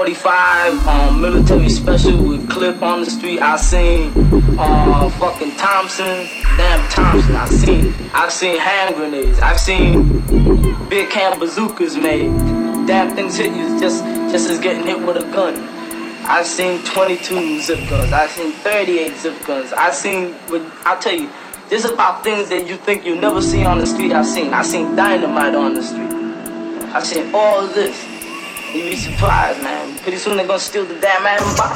45 um military special with clip on the street. I seen uh fucking Thompson, damn Thompson. I seen I've seen hand grenades. I've seen big cam bazookas made. Damn things hit you just just as getting hit with a gun. I've seen 22 zip guns. I've seen 38 zip guns. I've seen, I'll tell you, this is about things that you think you never see on the street. I've seen. I've seen dynamite on the street. I've seen all this. You'd be surprised, man. Pretty soon they're gonna steal the damn atom bomb.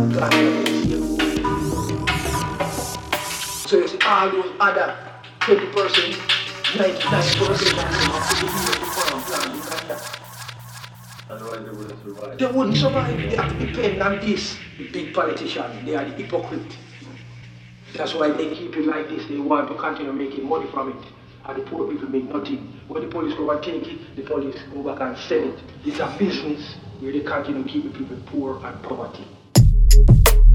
They wouldn't survive. They wouldn't survive. They have to depend on this big politician. They are the hypocrite. That's why they keep it like this. They want to continue making money from it. And the poor people make nothing. When the police go and take it, the police go back and sell it. It's a business where they continue to keep the people poor and poverty thank you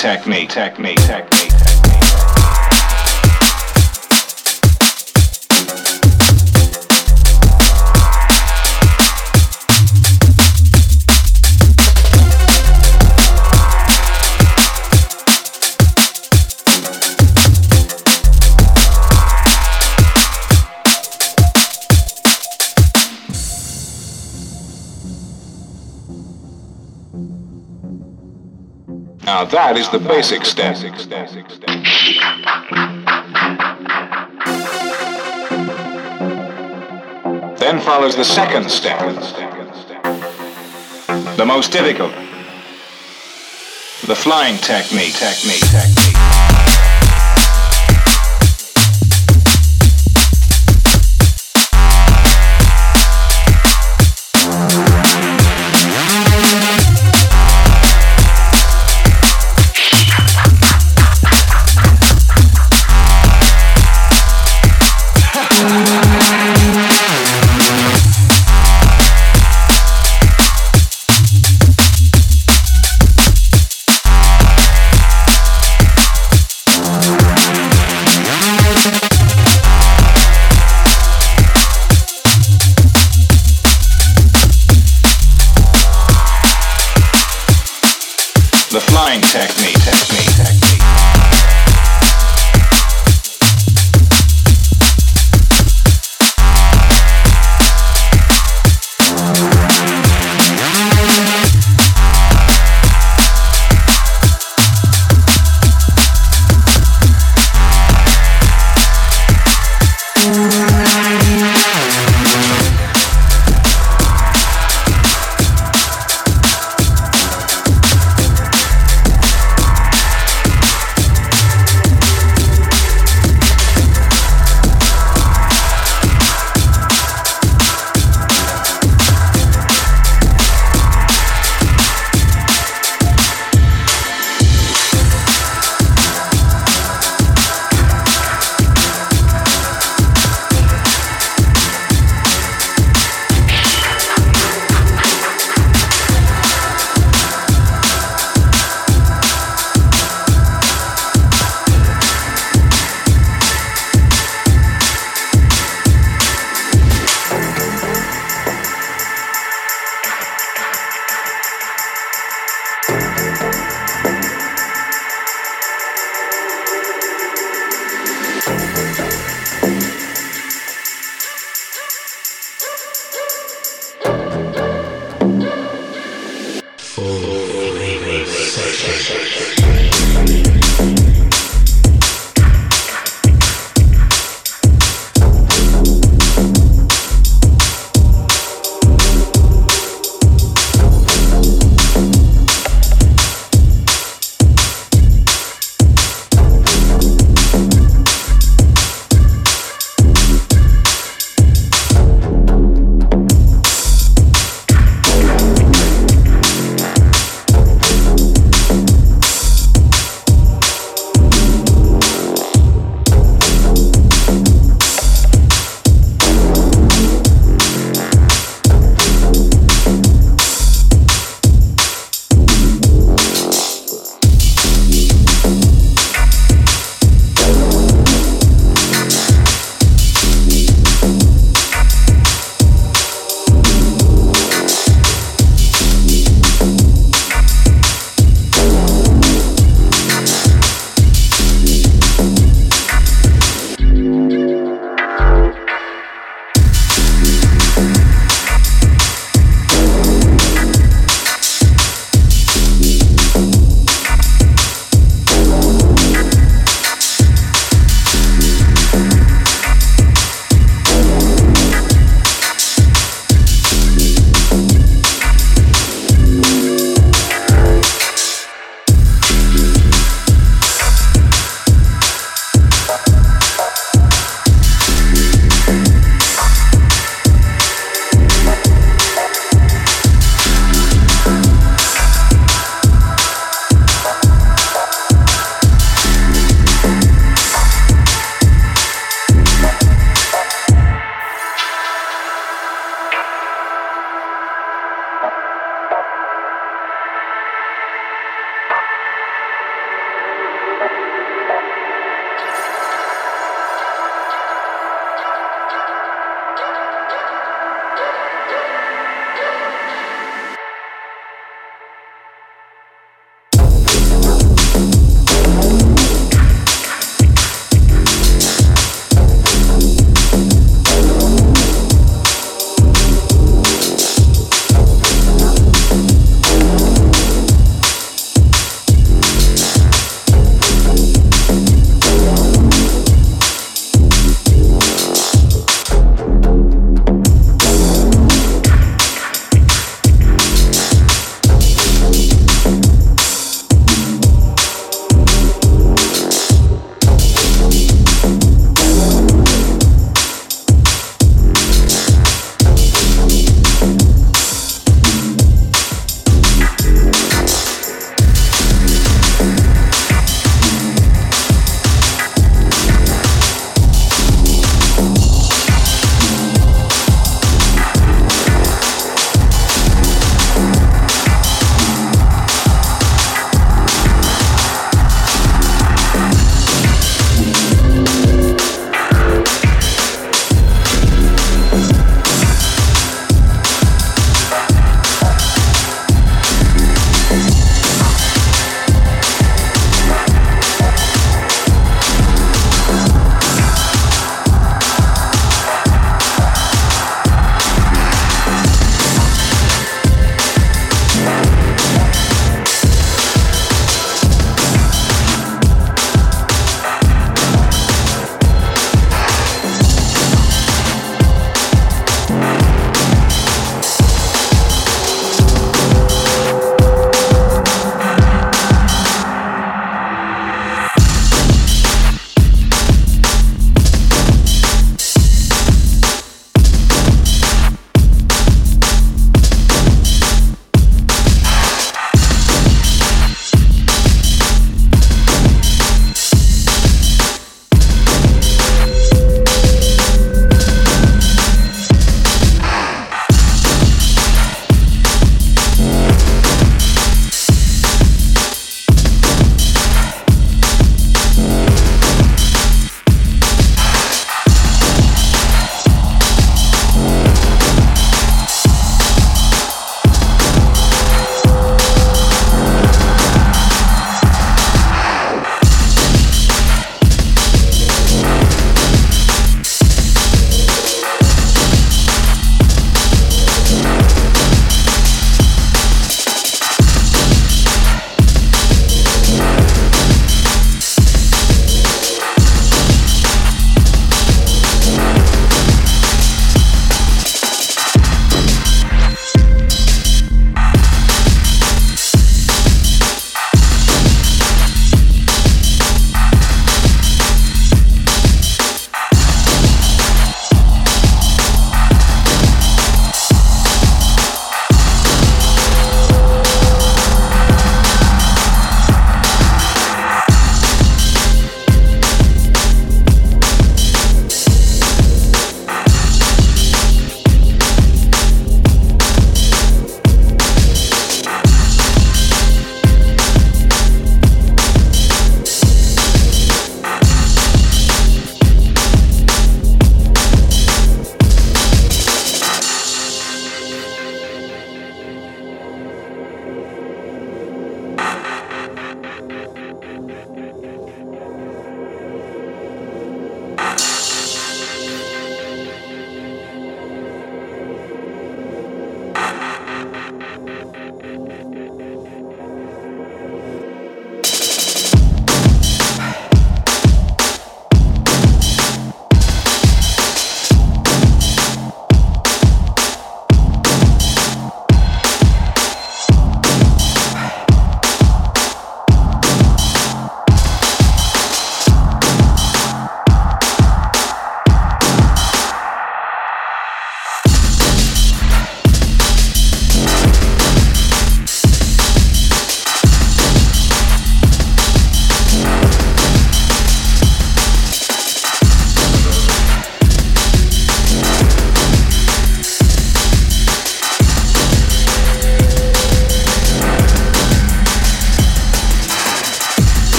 technique, technique, Now that is the basic step. Then follows the second step. The most difficult. The flying technique, technique, technique.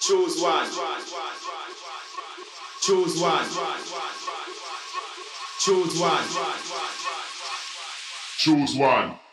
Choose one. Choose one. Choose one. Choose one. Choose one.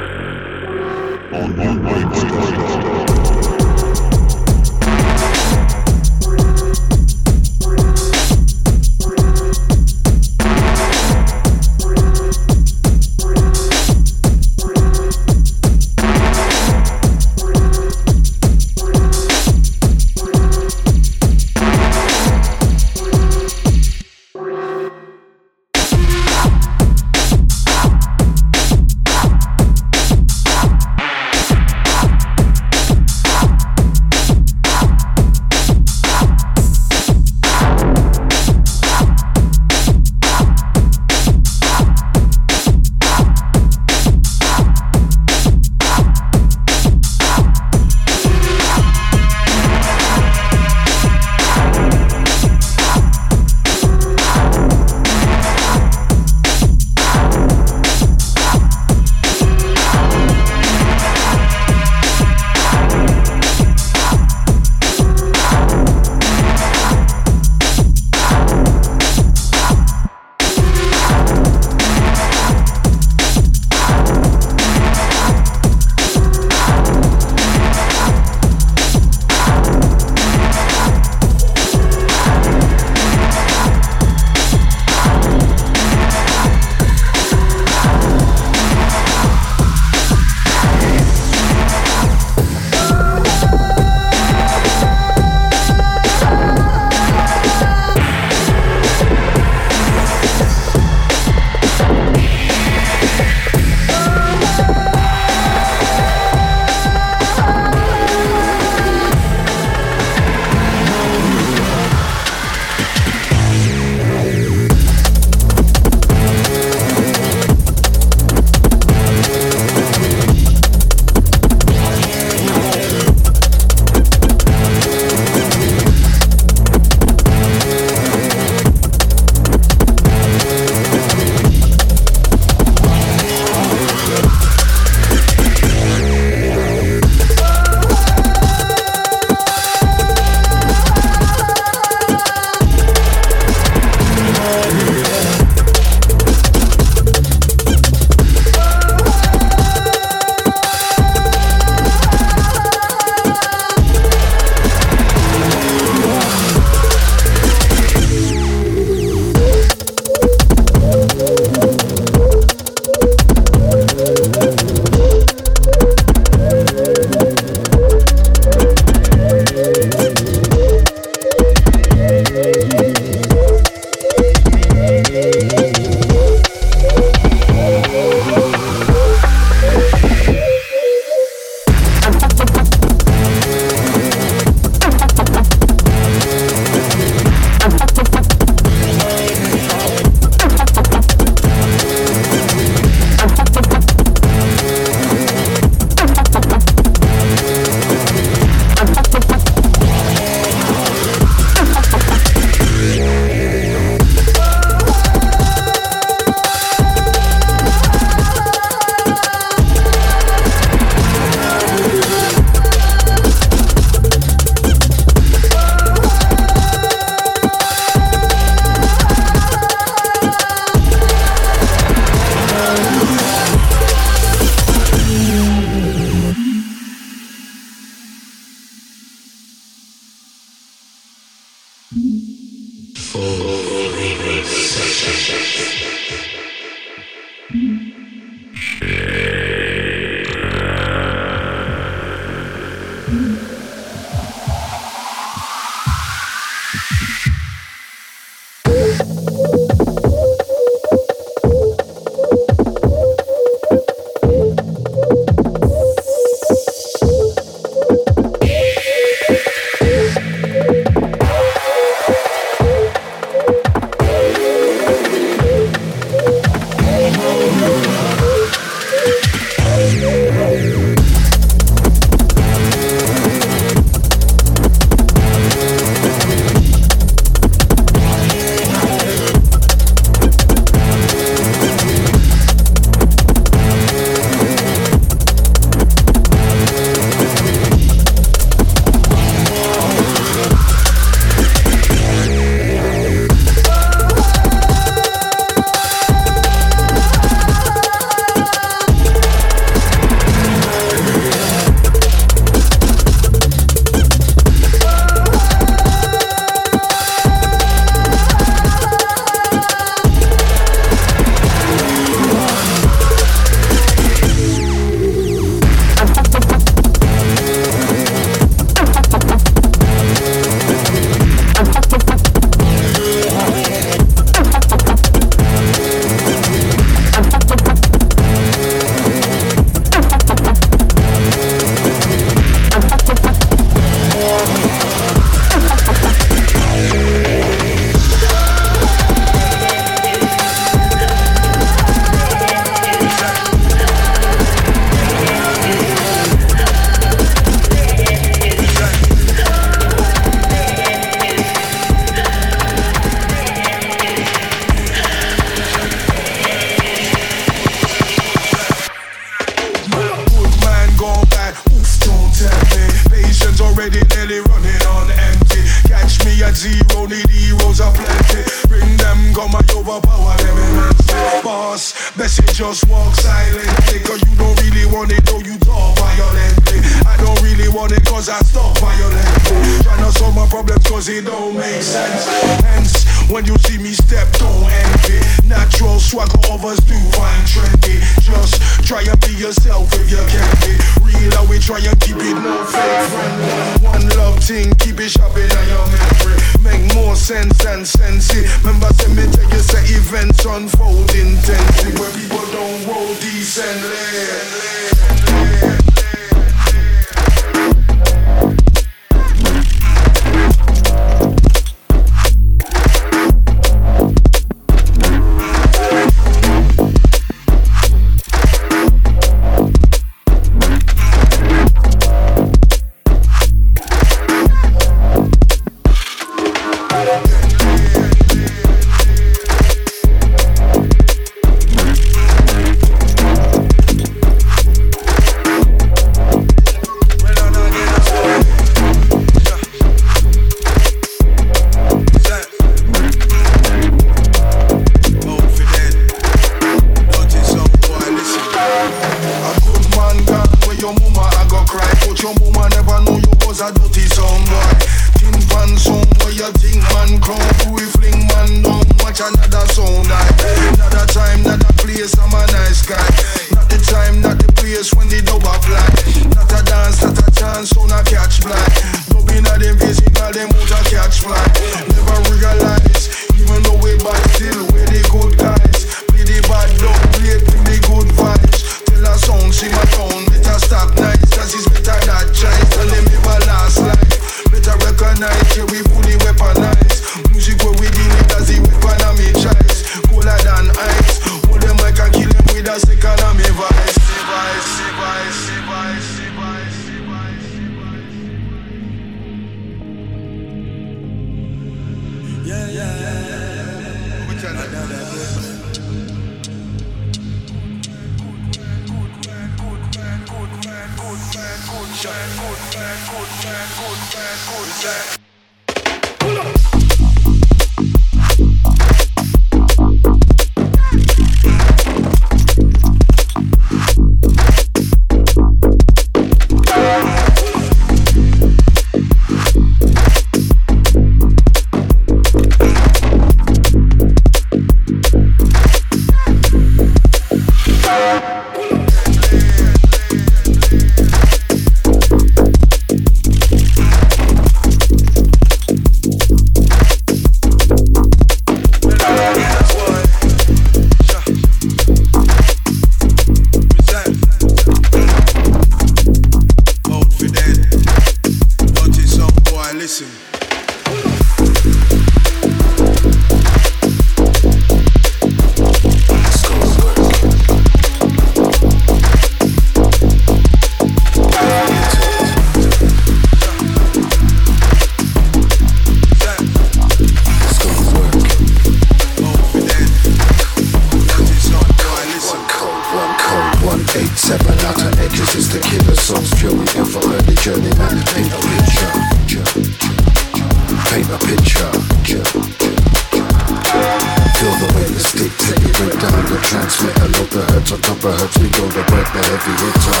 Once on top of her we go to break the heavy hitter.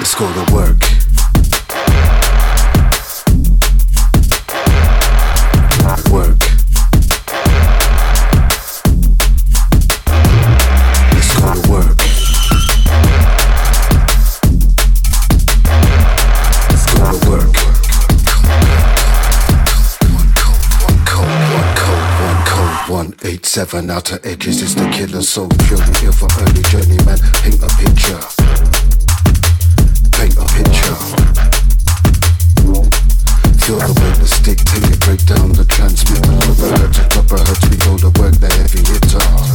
It's called go work. Seven outer edges is the killer soul. Purely here for early journeyman. Paint a picture. Paint a picture. Feel the weight the stick till you break down the transmitter. Lower hurts, upper hurts, we go to work the heavy hitter.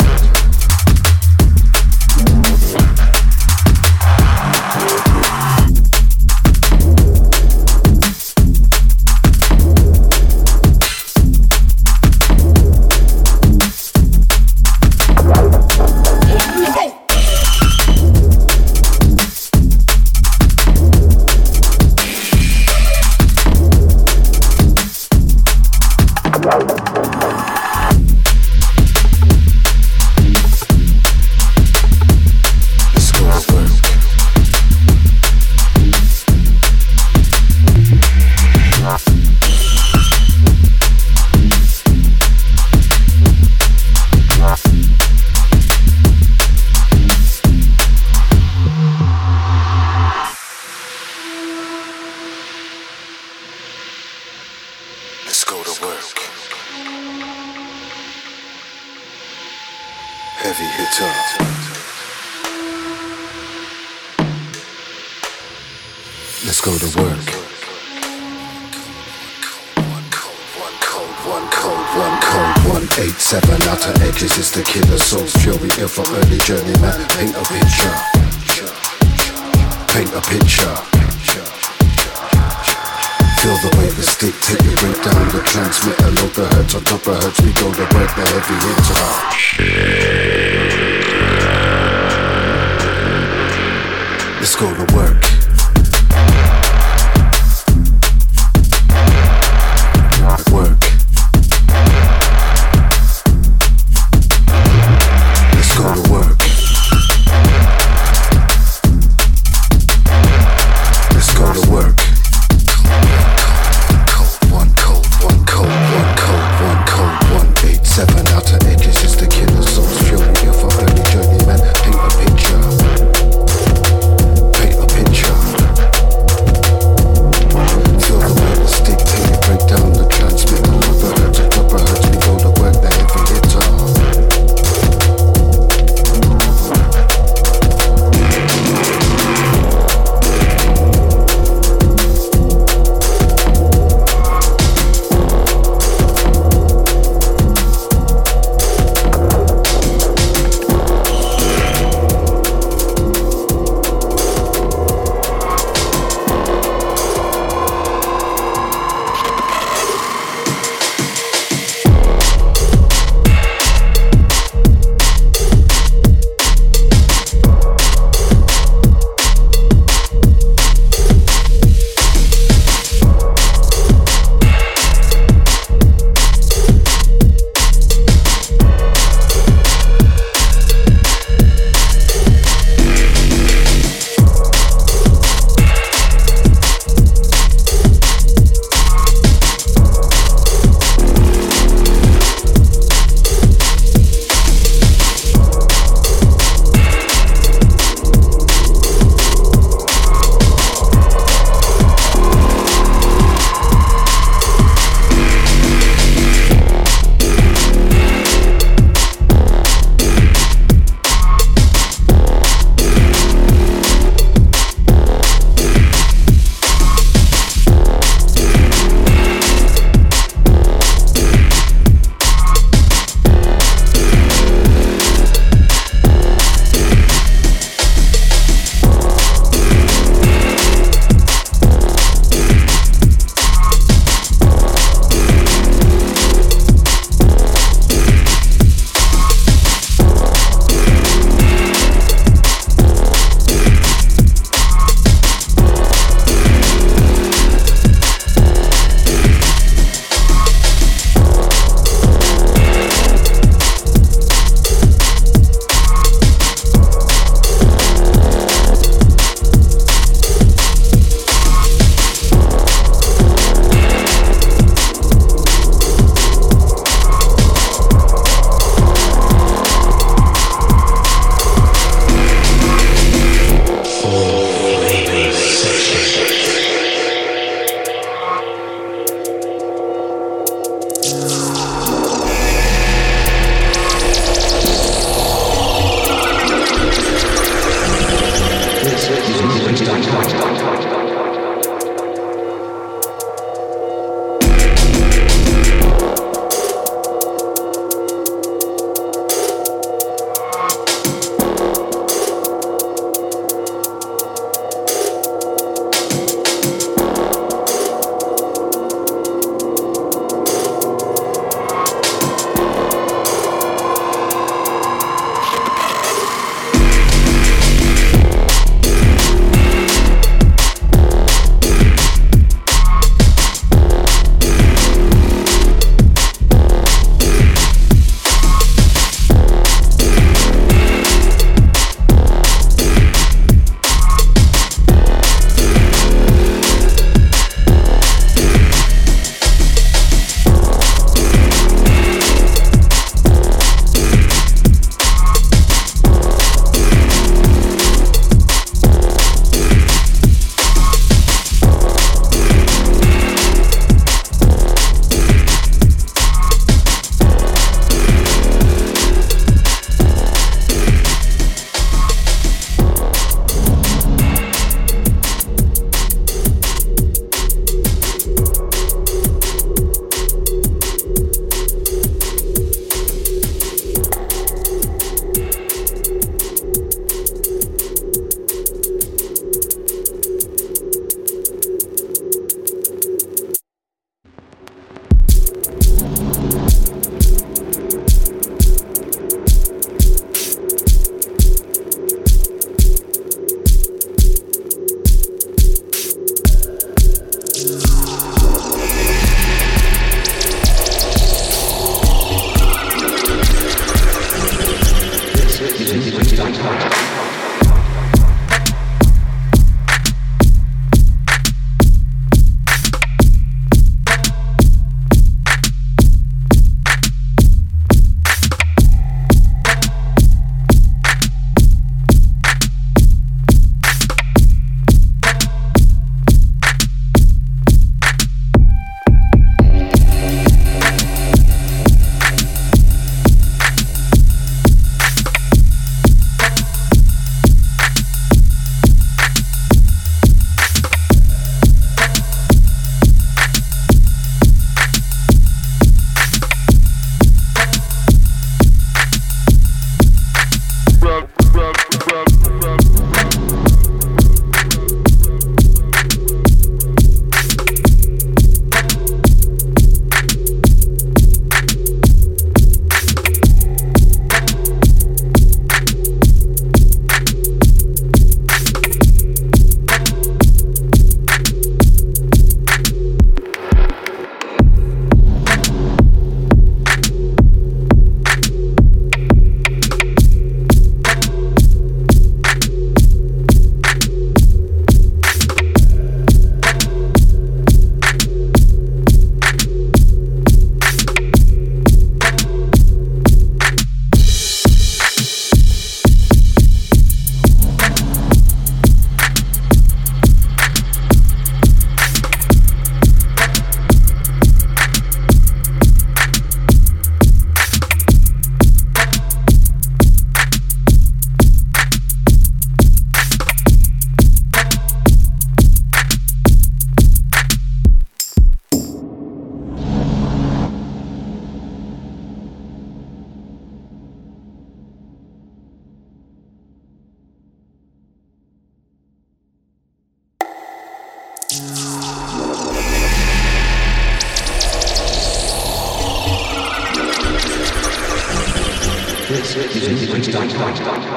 Resistance.